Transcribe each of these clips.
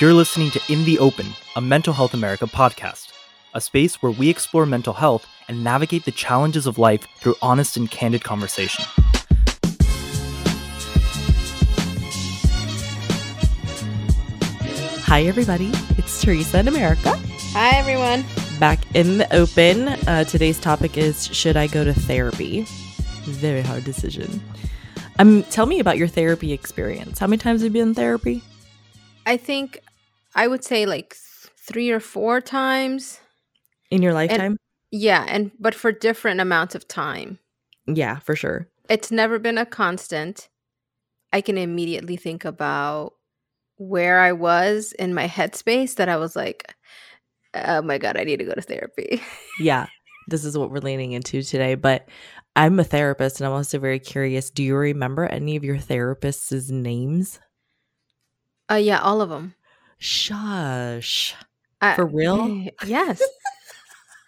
You're listening to In the Open, a Mental Health America podcast, a space where we explore mental health and navigate the challenges of life through honest and candid conversation. Hi, everybody. It's Teresa in America. Hi, everyone. Back in the open. Uh, today's topic is Should I go to therapy? Very hard decision. Um, tell me about your therapy experience. How many times have you been in therapy? I think I would say like three or four times in your lifetime. And, yeah, and but for different amounts of time. Yeah, for sure. It's never been a constant. I can immediately think about where I was in my headspace that I was like, oh my God, I need to go to therapy. yeah, this is what we're leaning into today. But I'm a therapist and I'm also very curious. Do you remember any of your therapists' names? Uh, yeah, all of them. Shush. For real? Yes.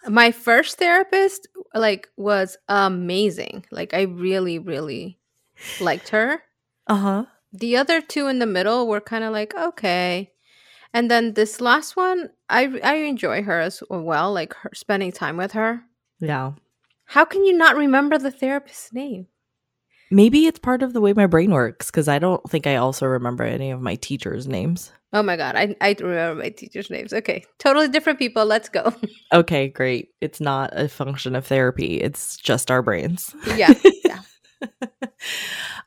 my first therapist like was amazing. Like I really, really liked her. Uh-huh. The other two in the middle were kind of like, okay. And then this last one, I I enjoy her as well, like her spending time with her. Yeah. How can you not remember the therapist's name? Maybe it's part of the way my brain works because I don't think I also remember any of my teachers' names. Oh my god, I I remember my teachers' names. Okay, totally different people. Let's go. okay, great. It's not a function of therapy. It's just our brains. Yeah. Yeah.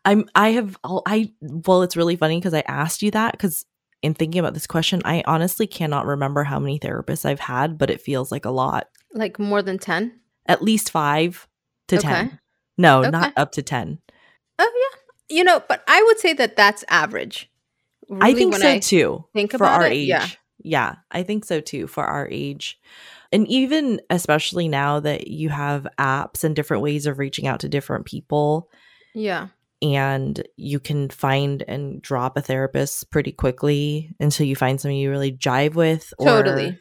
I'm I have I well it's really funny because I asked you that because in thinking about this question, I honestly cannot remember how many therapists I've had, but it feels like a lot. Like more than 10? At least 5 to okay. 10. No, okay. not up to 10. Oh yeah. You know, but I would say that that's average. Really, I think so I too. Think for our it, age. Yeah. yeah, I think so too for our age. And even especially now that you have apps and different ways of reaching out to different people. Yeah and you can find and drop a therapist pretty quickly until you find someone you really jive with. Or, totally.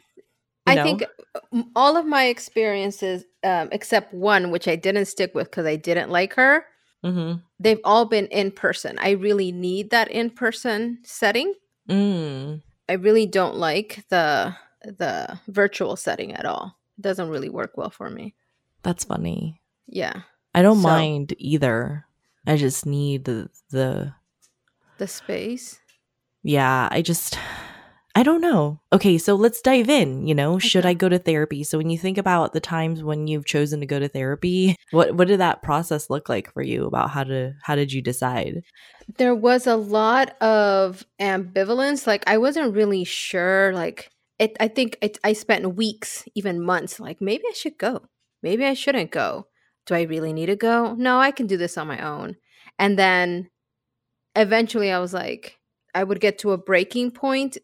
I know. think uh, all of my experiences, um, except one, which I didn't stick with because I didn't like her, mm-hmm. they've all been in person. I really need that in person setting. Mm. I really don't like the the virtual setting at all. It doesn't really work well for me. That's funny. Yeah. I don't so, mind either. I just need the the the space. Yeah, I just I don't know. Okay, so let's dive in, you know, okay. should I go to therapy? So when you think about the times when you've chosen to go to therapy, what what did that process look like for you about how to how did you decide? There was a lot of ambivalence, like I wasn't really sure like it I think it, I spent weeks, even months like maybe I should go. Maybe I shouldn't go do I really need to go? No, I can do this on my own. And then eventually I was like, I would get to a breaking point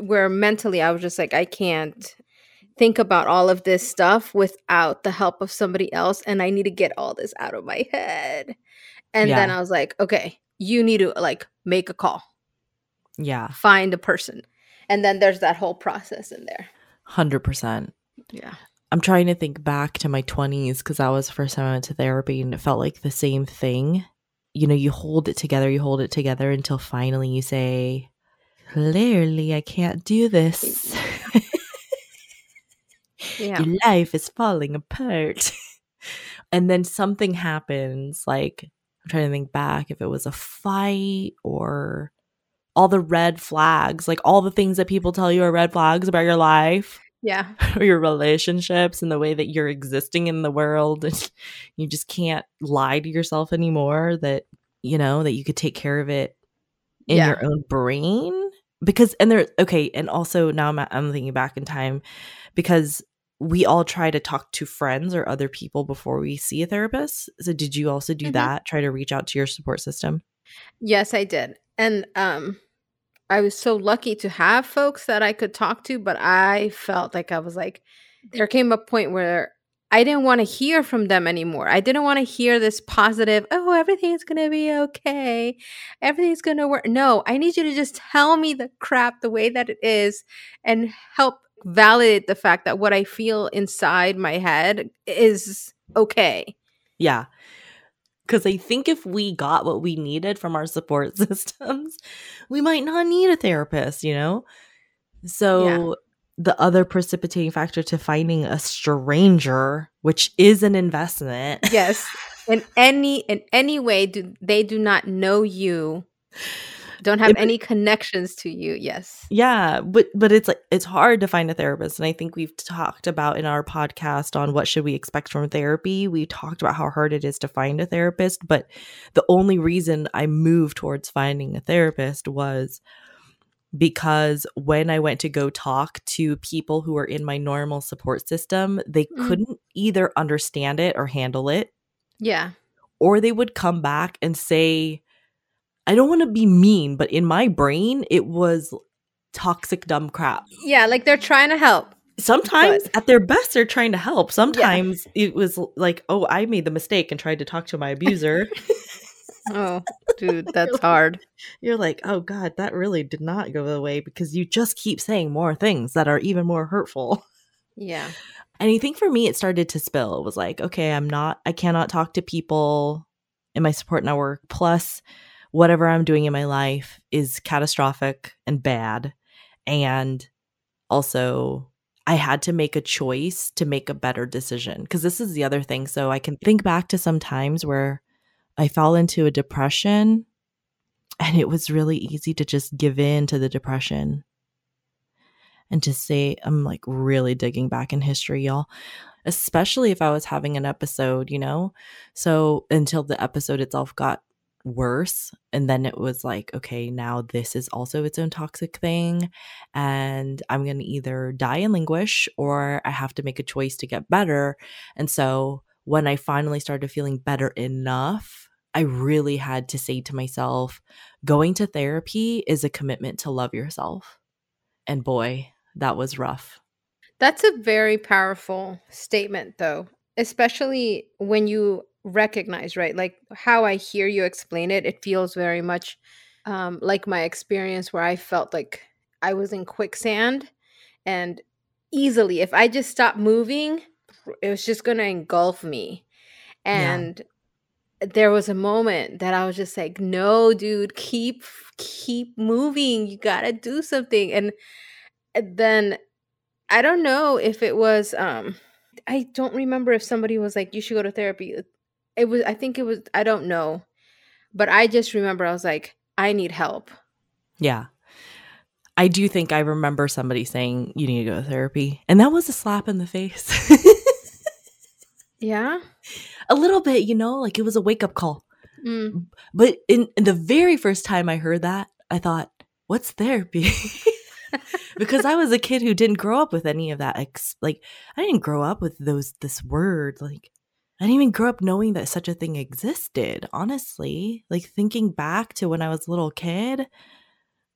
where mentally I was just like, I can't think about all of this stuff without the help of somebody else. And I need to get all this out of my head. And yeah. then I was like, okay, you need to like make a call. Yeah. Find a person. And then there's that whole process in there. 100%. Yeah. I'm trying to think back to my 20s because that was the first time I went to therapy and it felt like the same thing. You know, you hold it together, you hold it together until finally you say, Clearly, I can't do this. yeah. Your life is falling apart. and then something happens. Like, I'm trying to think back if it was a fight or all the red flags, like all the things that people tell you are red flags about your life yeah or your relationships and the way that you're existing in the world and you just can't lie to yourself anymore that you know that you could take care of it in yeah. your own brain because and there okay and also now I'm, I'm thinking back in time because we all try to talk to friends or other people before we see a therapist. So did you also do mm-hmm. that try to reach out to your support system? Yes i did. And um I was so lucky to have folks that I could talk to, but I felt like I was like, there came a point where I didn't want to hear from them anymore. I didn't want to hear this positive, oh, everything's going to be okay. Everything's going to work. No, I need you to just tell me the crap the way that it is and help validate the fact that what I feel inside my head is okay. Yeah. Because I think if we got what we needed from our support systems, we might not need a therapist, you know? So the other precipitating factor to finding a stranger, which is an investment. Yes. In any in any way do they do not know you. Don't have It- any connections to you. Yes. Yeah, but but it's like it's hard to find a therapist and I think we've talked about in our podcast on what should we expect from therapy. We talked about how hard it is to find a therapist, but the only reason I moved towards finding a therapist was because when I went to go talk to people who were in my normal support system, they Mm. couldn't either understand it or handle it Yeah. or they would come back and say I don't want to be mean, but in my brain it was toxic dumb crap. Yeah, like they're trying to help. Sometimes But- at their best they're trying to help. Sometimes it was like, "Oh, I made the mistake and tried to talk to my abuser." Oh, dude, that's hard. You're like, "Oh god, that really did not go the way because you just keep saying more things that are even more hurtful." Yeah. And I think for me, it started to spill. It was like, okay, I'm not, I cannot talk to people in my support network. Plus, whatever I'm doing in my life is catastrophic and bad. And also, I had to make a choice to make a better decision. Because this is the other thing. So I can think back to some times where I fell into a depression and it was really easy to just give in to the depression and to say I'm like really digging back in history, y'all. Especially if I was having an episode, you know? So until the episode itself got worse. And then it was like, okay, now this is also its own toxic thing. And I'm going to either die and languish or I have to make a choice to get better. And so when I finally started feeling better enough, I really had to say to myself, going to therapy is a commitment to love yourself. And boy, that was rough. That's a very powerful statement, though, especially when you recognize, right? Like how I hear you explain it, it feels very much um, like my experience where I felt like I was in quicksand and easily, if I just stopped moving, it was just going to engulf me. Yeah. There was a moment that I was just like, no, dude, keep keep moving. You gotta do something. And and then I don't know if it was um I don't remember if somebody was like, you should go to therapy. It was I think it was I don't know. But I just remember I was like, I need help. Yeah. I do think I remember somebody saying you need to go to therapy. And that was a slap in the face. Yeah. a little bit, you know, like it was a wake up call. Mm. But in, in the very first time I heard that, I thought, what's therapy? because I was a kid who didn't grow up with any of that. Ex- like I didn't grow up with those this word. Like I didn't even grow up knowing that such a thing existed. Honestly, like thinking back to when I was a little kid,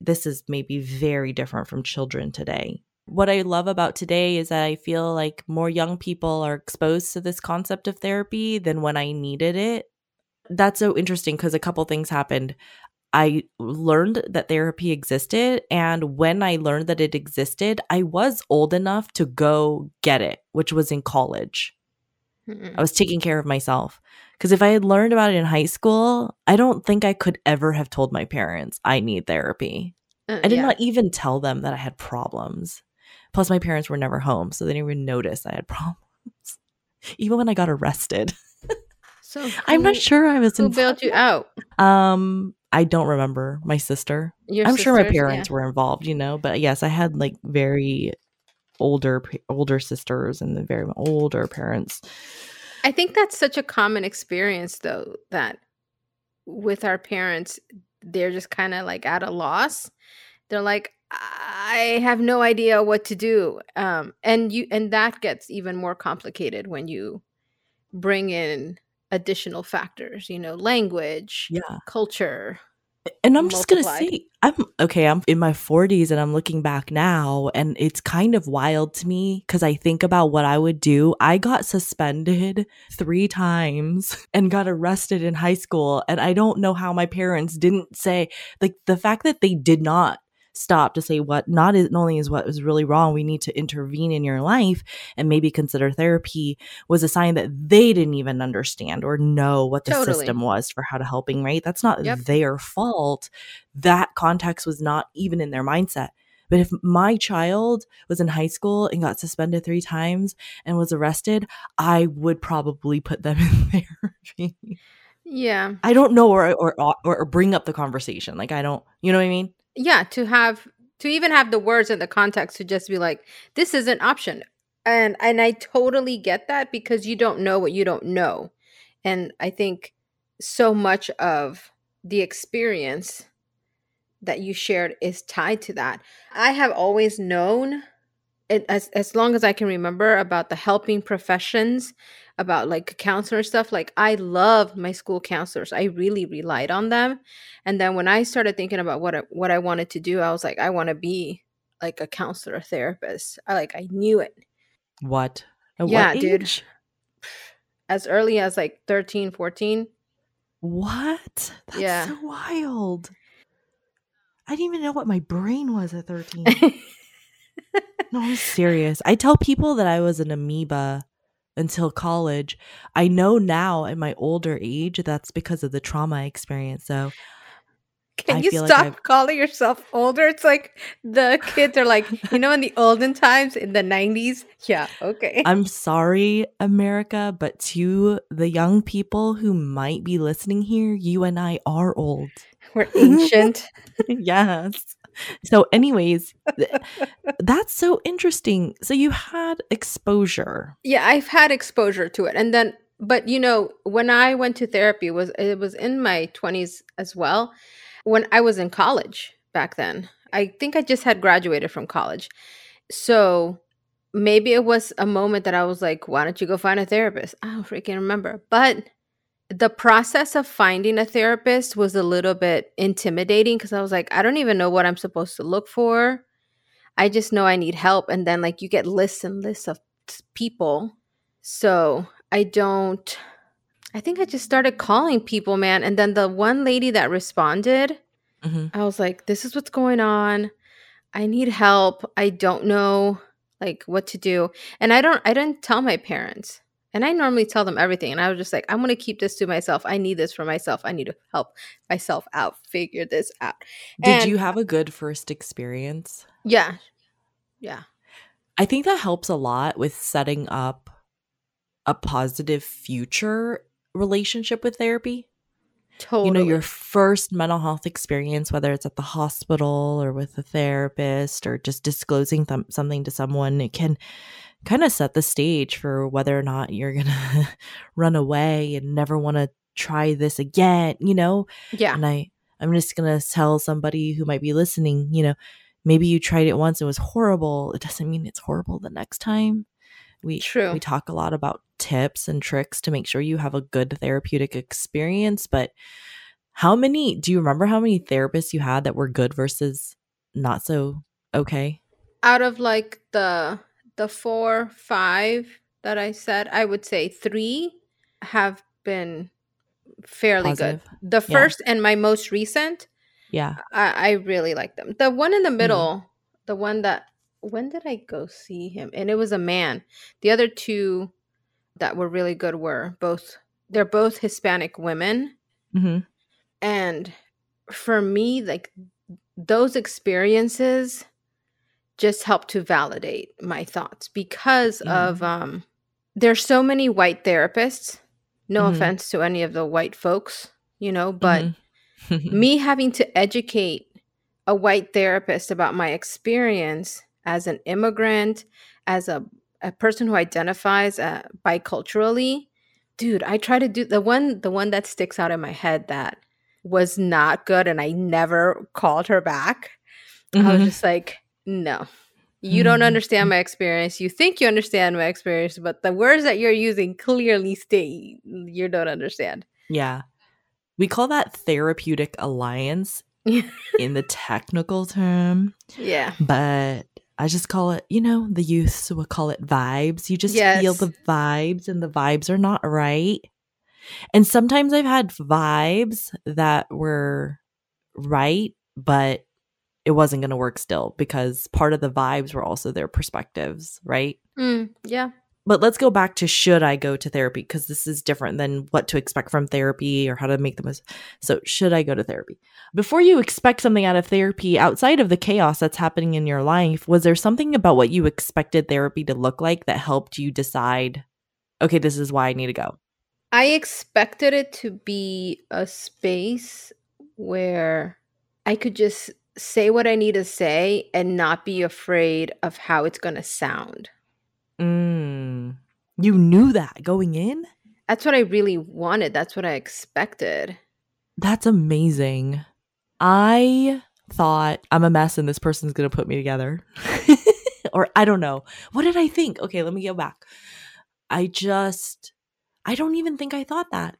this is maybe very different from children today. What I love about today is that I feel like more young people are exposed to this concept of therapy than when I needed it. That's so interesting because a couple things happened. I learned that therapy existed. And when I learned that it existed, I was old enough to go get it, which was in college. Mm-mm. I was taking care of myself. Because if I had learned about it in high school, I don't think I could ever have told my parents I need therapy. Uh, I did yeah. not even tell them that I had problems. Plus, my parents were never home, so they didn't even notice I had problems. Even when I got arrested, So I'm not sure I was who involved. bailed you out. Um, I don't remember my sister. Your I'm sure my sisters? Yeah. parents were involved, you know, but yes, I had like very older older sisters and the very older parents. I think that's such a common experience, though, that with our parents, they're just kind of like at a loss. They're like, I have no idea what to do, um, and you, and that gets even more complicated when you bring in additional factors. You know, language, Yeah. culture. And I'm just going to say I'm okay, I'm in my 40s and I'm looking back now and it's kind of wild to me cuz I think about what I would do. I got suspended 3 times and got arrested in high school and I don't know how my parents didn't say like the fact that they did not stop to say what not is- not only is what was really wrong we need to intervene in your life and maybe consider therapy was a sign that they didn't even understand or know what the Totally. system was for how to helping right that's not Yep. their fault that context was not even in their mindset But if my child was in high school and got suspended three times and was arrested, I would probably put them in therapy. Yeah. I don't know or or or, or bring up the conversation. Like I don't, you know what I mean? Yeah, to have to even have the words and the context to just be like this is an option. And and I totally get that because you don't know what you don't know. And I think so much of the experience that you shared is tied to that. I have always known as as long as I can remember about the helping professions, about like counselor stuff. Like I loved my school counselors. I really relied on them. And then when I started thinking about what I, what I wanted to do, I was like, I want to be like a counselor therapist. I like I knew it. What? At yeah, what dude. As early as like 13, 14. What? That's Yeah. so wild. I didn't even know what my brain was at 13. no, I'm serious. I tell people that I was an amoeba until college. I know now at my older age that's because of the trauma I experienced. So Can I you feel like stop calling yourself older? It's like the kids are like, you know, in the olden times in the 90s. Yeah, okay. I'm sorry, America, but to the young people who might be listening here, you and I are old. We're ancient. yes. So, anyways, that's so interesting. So, you had exposure. yeah, I've had exposure to it. And then but you know, when I went to therapy was it was in my 20s as well. When I was in college back then. I think I just had graduated from college. So maybe it was a moment that I was like, why don't you go find a therapist? I don't freaking remember. But the process of finding a therapist was a little bit intimidating because I was like, I don't even know what I'm supposed to look for. I just know I need help. And then, like, you get lists and lists of people. So I don't, I think I just started calling people, man. And then the one lady that responded, Mhm. I was like, this is what's going on. I need help. I don't know like what to do. And I don't I didn't tell my parents. And I normally tell them everything. And I was just like, I'm gonna keep this to myself. I need this for myself. I need to help myself out, figure this out. Did And- you have a good first experience? Yeah. Yeah. I think that helps a lot with setting up a positive future relationship with therapy. Totally. You know, your first mental health experience, whether it's at the hospital or with a therapist or just disclosing th- something to someone, it can kind of set the stage for whether or not you're going to run away and never want to try this again, you know? yeah. And I, I'm just going to tell somebody who might be listening, you know, maybe you tried it once and it was horrible. It doesn't mean it's horrible the next time. We True. we talk a lot about tips and tricks to make sure you have a good therapeutic experience, but how many do you remember how many therapists you had that were good versus not so okay? Out of like the the four, five that I said, I would say three have been fairly Positive? good. The Yeah. first and my most recent Yeah. I, I really like them. The one Mm-hmm. in the middle, the one that when did I go see him? And it was a man. The other two that were really good were both they're both Hispanic women. hmm And for me, like those experiences just help to validate my thoughts because Yeah. of um there's so many white therapists. No Mhm. offense to any of the white folks, you know, but Mhm. me having to educate a white therapist about my experience as an immigrant, as a, a person who identifies uh, biculturally, dude, I try to do the one the one that sticks out in my head that was not good and I never called her back. I was Mhm. just like, no. You don't Mhm. understand my experience. You think you understand my experience, but the words that you're using clearly state you don't understand. yeah. We call that therapeutic alliance in the technical term. yeah. but I just call it, you know, the youths would call it vibes. You just feel the vibes, and the vibes are not right. And sometimes I've had vibes that were right, but it wasn't going to work still because part of the vibes were also their perspectives, right? Mm, yeah. but let's go back to should I go to therapy? Because this is different than what to expect from therapy or how to make the most. So, should I go to therapy? Before you expect something out of therapy outside of the chaos that's happening in your life, was there something about what you expected therapy to look like that helped you decide, okay, this is why I need to go? I expected it to be a space where I could just say what I need to say and not be afraid of how it's going to sound. Mm. You knew that going in? That's what I really wanted. That's what I expected. That's amazing. I thought I'm a mess and this person's going to put me together. or I don't know. What did I think? Okay, let me go back. I just, I don't even think I thought that.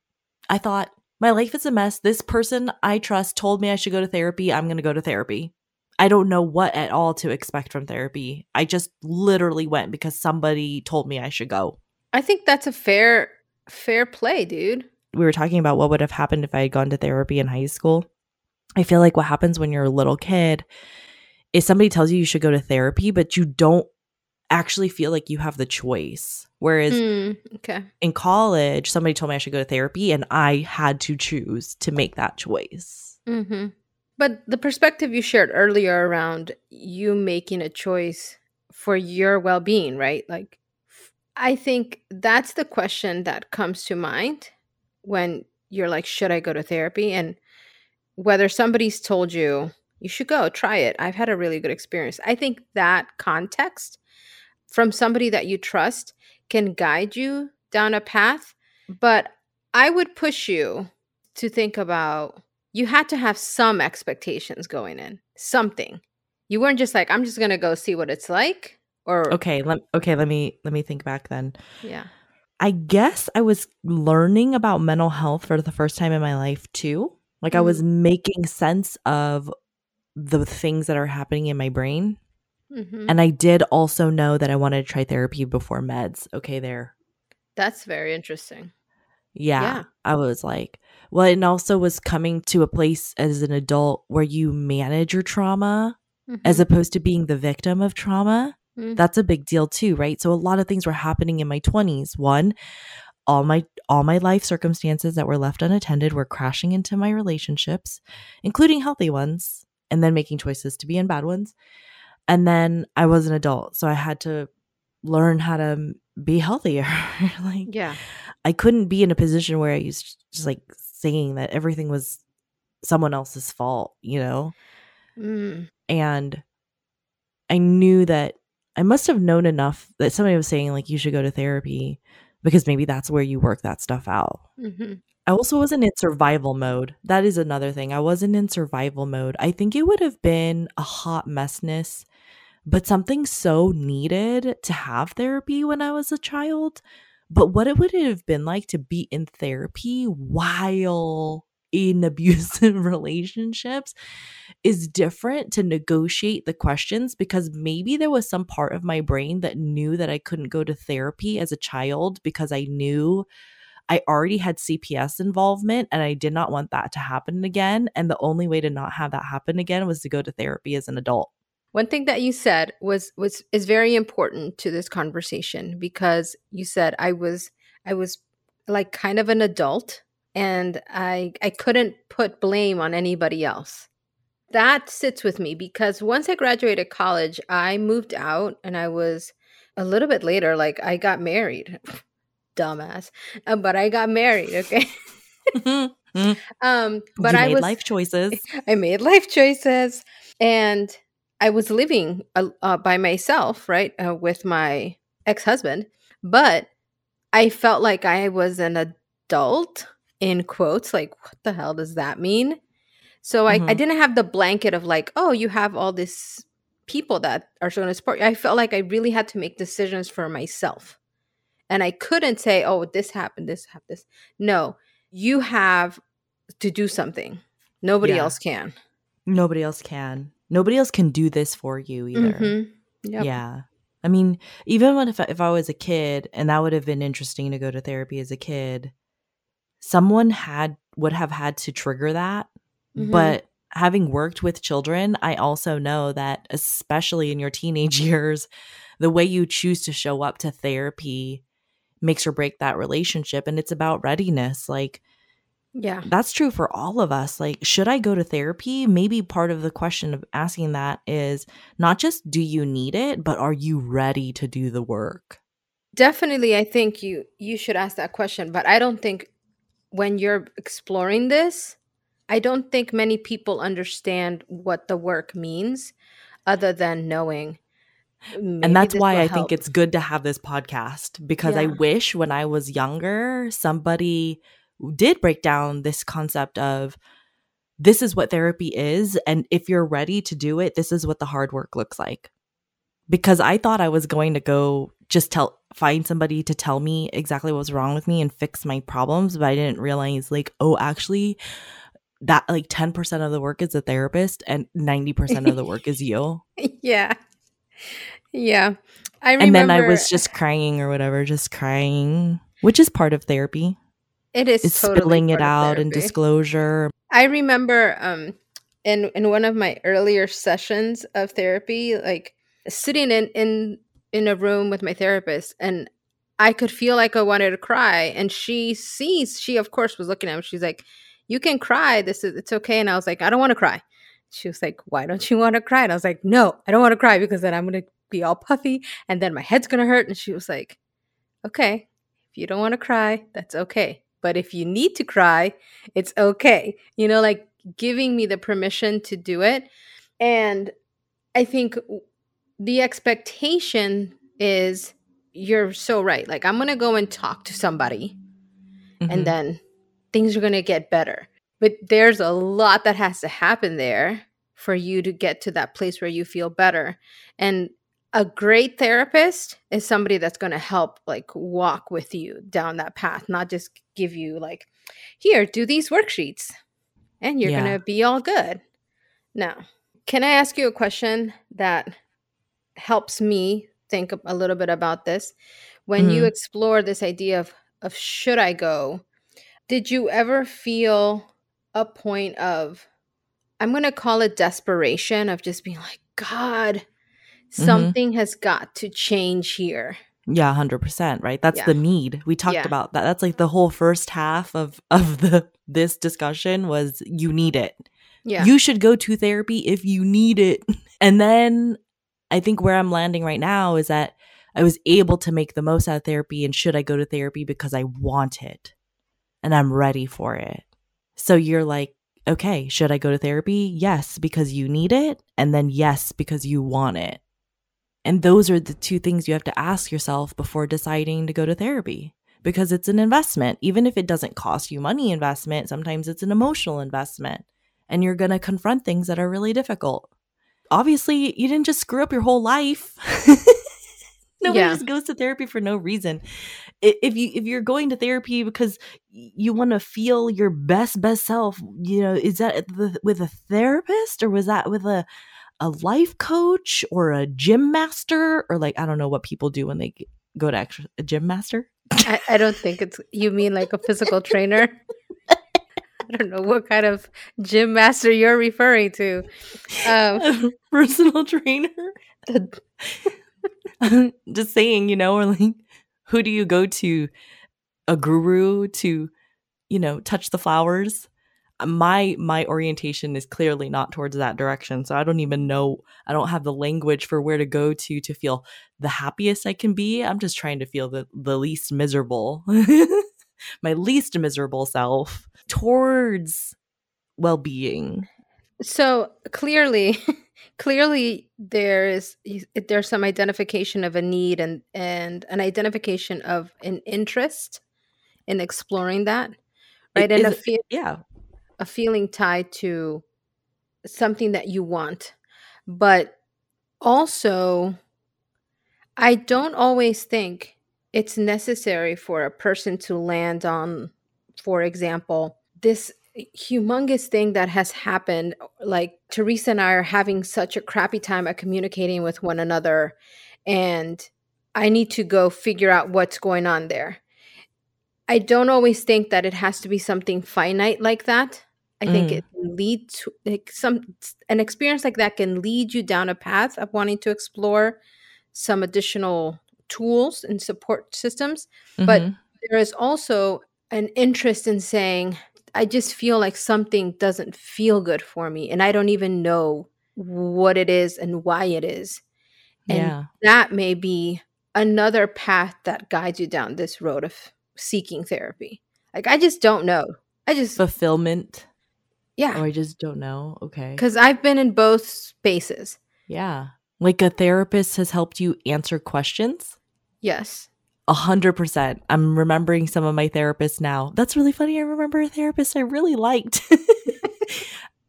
I thought, my life is a mess. This person I trust told me I should go to therapy. I'm going to go to therapy. I don't know what at all to expect from therapy. I just literally went because somebody told me I should go. I think that's a fair fair play, dude. We were talking about what would have happened if I had gone to therapy in high school. I feel like what happens when you're a little kid is somebody tells you you should go to therapy, but you don't actually feel like you have the choice. Whereas Mm, okay. in college, somebody told me I should go to therapy and I had to choose to make that choice. hmm But the perspective you shared earlier around you making a choice for your well being, right? Like, I think that's the question that comes to mind when you're like, should I go to therapy? And whether somebody's told you, you should go, try it. I've had a really good experience. I think that context from somebody that you trust can guide you down a path. But I would push you to think about you had to have some expectations going in, something. You weren't just like, I'm just gonna go see what it's like. Or Okay, let okay, let me let me think back then. yeah. I guess I was learning about mental health for the first time in my life too. Like I was mm-hmm. making sense of the things that are happening in my brain. Hmm And I did also know that I wanted to try therapy before meds. Okay, there. That's very interesting. Yeah, Yeah. I was like, well, and also was coming to a place as an adult where you manage your trauma as Mhm. opposed to being the victim of trauma. Mm. That's a big deal too, right? So a lot of things were happening in my 20s. One, all my all my life circumstances that were left unattended were crashing into my relationships, including healthy ones, and then making choices to be in bad ones. And then I was an adult, so I had to learn how to be healthier. like yeah. I couldn't be in a position where I used just like saying that everything was someone else's fault, you know? Mm. And I knew that I must have known enough that somebody was saying, like, you should go to therapy because maybe that's where you work that stuff out. hmm I also wasn't in survival mode. That is another thing. I wasn't in survival mode. I think it would have been a hot messness, but something so needed to have therapy when I was a child. But what it would have been like to be in therapy while in abusive relationships is different to negotiate the questions because maybe there was some part of my brain that knew that I couldn't go to therapy as a child because I knew I already had CPS involvement and I did not want that to happen again. And the only way to not have that happen again was to go to therapy as an adult. One thing that you said was was is very important to this conversation because you said I was I was like kind of an adult and I I couldn't put blame on anybody else. That sits with me because once I graduated college, I moved out and I was a little bit later like I got married. Dumbass. Uh, but I got married, okay? um but I made was life choices. I made life choices and I was living uh, uh, by myself, right, uh, with my ex husband. But I felt like I was an adult, in quotes. Like, what the hell does that mean? So I, I Mhm. didn't have the blanket of like, oh, you have all these people that are going to support you. I felt like I really had to make decisions for myself. And I couldn't say, oh, this happened, this happened, this. No, you have to do something. Nobody Yeah. else can. Nobody else can. Nobody else can do this for you either. Mhm. Yep. Yeah. I mean, even when if I, if I was a kid and that would have been interesting to go to therapy as a kid, someone had would have had to trigger that. Mhm. But having worked with children, I also know that, especially in your teenage years, the way you choose to show up to therapy makes or break that relationship. And it's about readiness. Like, yeah. That's true for all of us. Like, should I go to therapy? Maybe part of the question of asking that is not just do you need it, but are you ready to do the work? Definitely I think you you should ask that question, but I don't think when you're exploring this, I don't think many people understand what the work means other than knowing and that's why I help. think it's good to have this podcast because yeah. I wish when I was younger somebody did break down this concept of this is what therapy is. And if you're ready to do it, this is what the hard work looks like. Because I thought I was going to go just tell, find somebody to tell me exactly what was wrong with me and fix my problems. But I didn't realize, like, oh, actually, that like 10% of the work is a therapist and 90% of the work is you. yeah. Yeah. I remember- and then I was just crying or whatever, just crying, which is part of therapy. It is it's totally spilling it out and disclosure. I remember um in in one of my earlier sessions of therapy, like sitting in in in a room with my therapist and I could feel like I wanted to cry and she sees she of course was looking at me. She's like, You can cry. This is it's okay. And I was like, I don't want to cry. She was like, Why don't you want to cry? And I was like, No, I don't want to cry because then I'm gonna be all puffy and then my head's gonna hurt. And she was like, Okay, if you don't want to cry, that's okay. But if you need to cry, it's okay. You know, like giving me the permission to do it. And I think the expectation is you're so right. Like, I'm going to go and talk to somebody, mm-hmm. and then things are going to get better. But there's a lot that has to happen there for you to get to that place where you feel better. And a great therapist is somebody that's going to help like walk with you down that path not just give you like here do these worksheets and you're yeah. going to be all good now can i ask you a question that helps me think a little bit about this when mm-hmm. you explore this idea of of should i go did you ever feel a point of i'm going to call it desperation of just being like god. Something mm-hmm. has got to change here. Yeah 100% right? That's yeah. the need. We talked yeah. about that. That's like the whole first half of of the this discussion was you need it. Yeah. You should go to therapy if you need it. And then i think where i'm landing right now is that i was able to make the most out of therapy and should i go to therapy because i want it and i'm ready for it. So you're like okay should i go to therapy? Yes because you need it and then yes because you want it and those are the two things you have to ask yourself before deciding to go to therapy because it's an investment. Even if it doesn't cost you money investment, sometimes it's an emotional investment and you're going to confront things that are really difficult. Obviously, you didn't just screw up your whole life. Nobody yeah. just goes to therapy for no reason. If you if you're going to therapy because you want to feel your best best self, you know, is that with a therapist or was that with a a life coach or a gym master or like I don't know what people do when they go to extra, a gym master. I, I don't think it's you mean like a physical trainer. I don't know what kind of gym master you're referring to. Um, personal trainer. Just saying, you know, or like, who do you go to? A guru to, you know, touch the flowers? My my orientation is clearly not towards that direction. So i don't even know i don't have the language for where to go to to feel the happiest i can be. I'm just trying to feel the, the least miserable my least miserable self towards well-being. So clearly clearly there is there's some identification of a need and and an identification of an interest in exploring that right? It, and a fe- yeah a feeling tied to something that you want. But also, I don't always think it's necessary for a person to land on, for example, this humongous thing that has happened. Like Teresa and I are having such a crappy time at communicating with one another, and I need to go figure out what's going on there. I don't always think that it has to be something finite like that. I think Mm. it can lead to like some an experience like that can lead you down a path of wanting to explore some additional tools and support systems. But Mhm. there is also an interest in saying, I just feel like something doesn't feel good for me, and I don't even know what it is and why it is. And yeah. that may be another path that guides you down this road of seeking therapy. Like, I just don't know. I just, Fulfillment. Yeah, Or I just don't know. Okay. because I've been in both spaces. Yeah. Like a therapist has helped you answer questions. Yes. A hundred percent. I'm remembering some of my therapists now. That's really funny. I remember a therapist I really liked.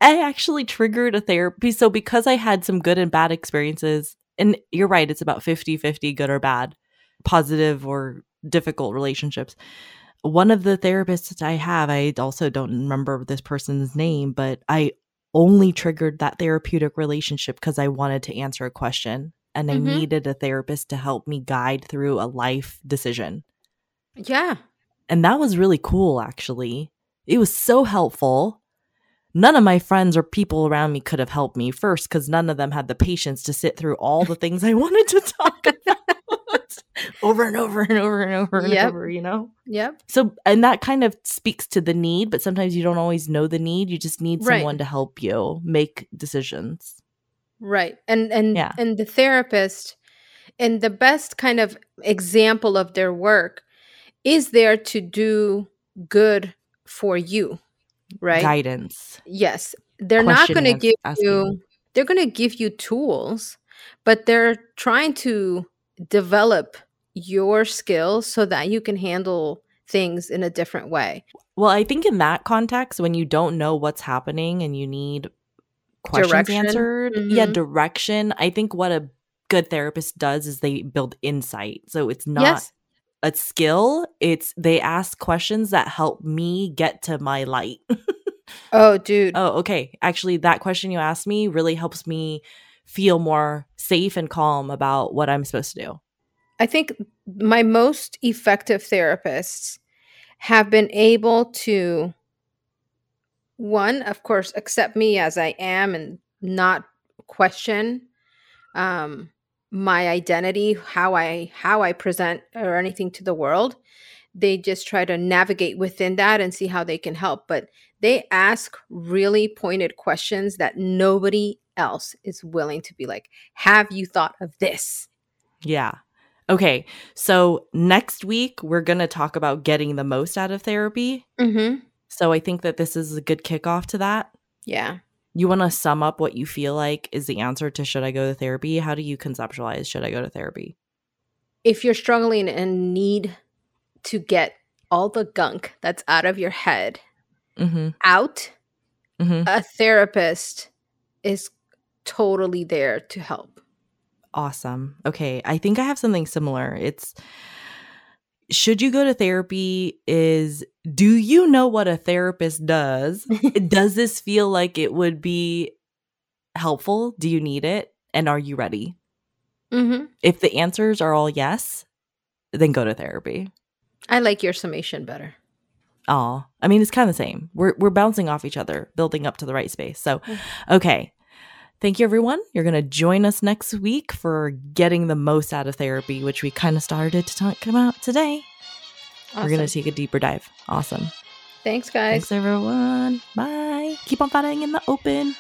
I actually triggered a therapy. So because I had some good and bad experiences, and you're right, it's about 50 50 good or bad, positive or difficult relationships. One of the therapists that I have, I also don't remember this person's name, but I only triggered that therapeutic relationship because I wanted to answer a question and I Mhm. needed a therapist to help me guide through a life decision. Yeah. And that was really cool, actually. It was so helpful. None of my friends or people around me could have helped me first because none of them had the patience to sit through all the things I wanted to talk about over and over and over and over and Yep. over, you know? Yep. So, and that kind of speaks to the need, but sometimes you don't always know the need. You just need Right. someone to help you make decisions. Right. And and Yeah. and the therapist and the best kind of example of their work is there to do good for you. Right? Guidance. Yes. They're not going to give asking. you they're going to give you tools, but they're trying to develop your skills so that you can handle things in a different way. Well, I think in that context, when you don't know what's happening and you need questions Direction. answered, yeah, Mhm. direction. I think what a good therapist does is they build insight. So it's not yes. a skill, it's they ask questions that help me get to my light. Oh, dude. oh, okay. Actually, that question you asked me really helps me feel more safe and calm about what I'm supposed to do. I think my most effective therapists have been able to one, of course, accept me as I am and not question um my identity, how I how I present or anything to the world. They just try to navigate within that and see how they can help, but they ask really pointed questions that nobody else is willing to be like, "Have you thought of this?" Yeah. Okay. So next week, we're going to talk about getting the most out of therapy. Mhm. So I think that this is a good kickoff to that. Yeah. You want to sum up what you feel like is the answer to should I go to therapy? How do you conceptualize should I go to therapy? if you're struggling and need to get all the gunk that's out of your head Mm-hmm. out, Mm-hmm. a therapist is totally there to help. Awesome. Okay. I think I have something similar. It's should you go to therapy is do you know what a therapist does? does this feel like it would be helpful? Do you need it? And are you ready? hmm If the answers are all yes, then go to therapy. I like your summation better. Oh, I mean, it's kind of the same. We're we're bouncing off each other, building up to the right space. So, Mm. okay. Thank you, everyone. You're going to join us next week for getting the most out of therapy, which we kind of started to talk about today. We're going to take a deeper dive. Awesome. Thanks, guys. Thanks, everyone. Bye. Keep on fighting in the open.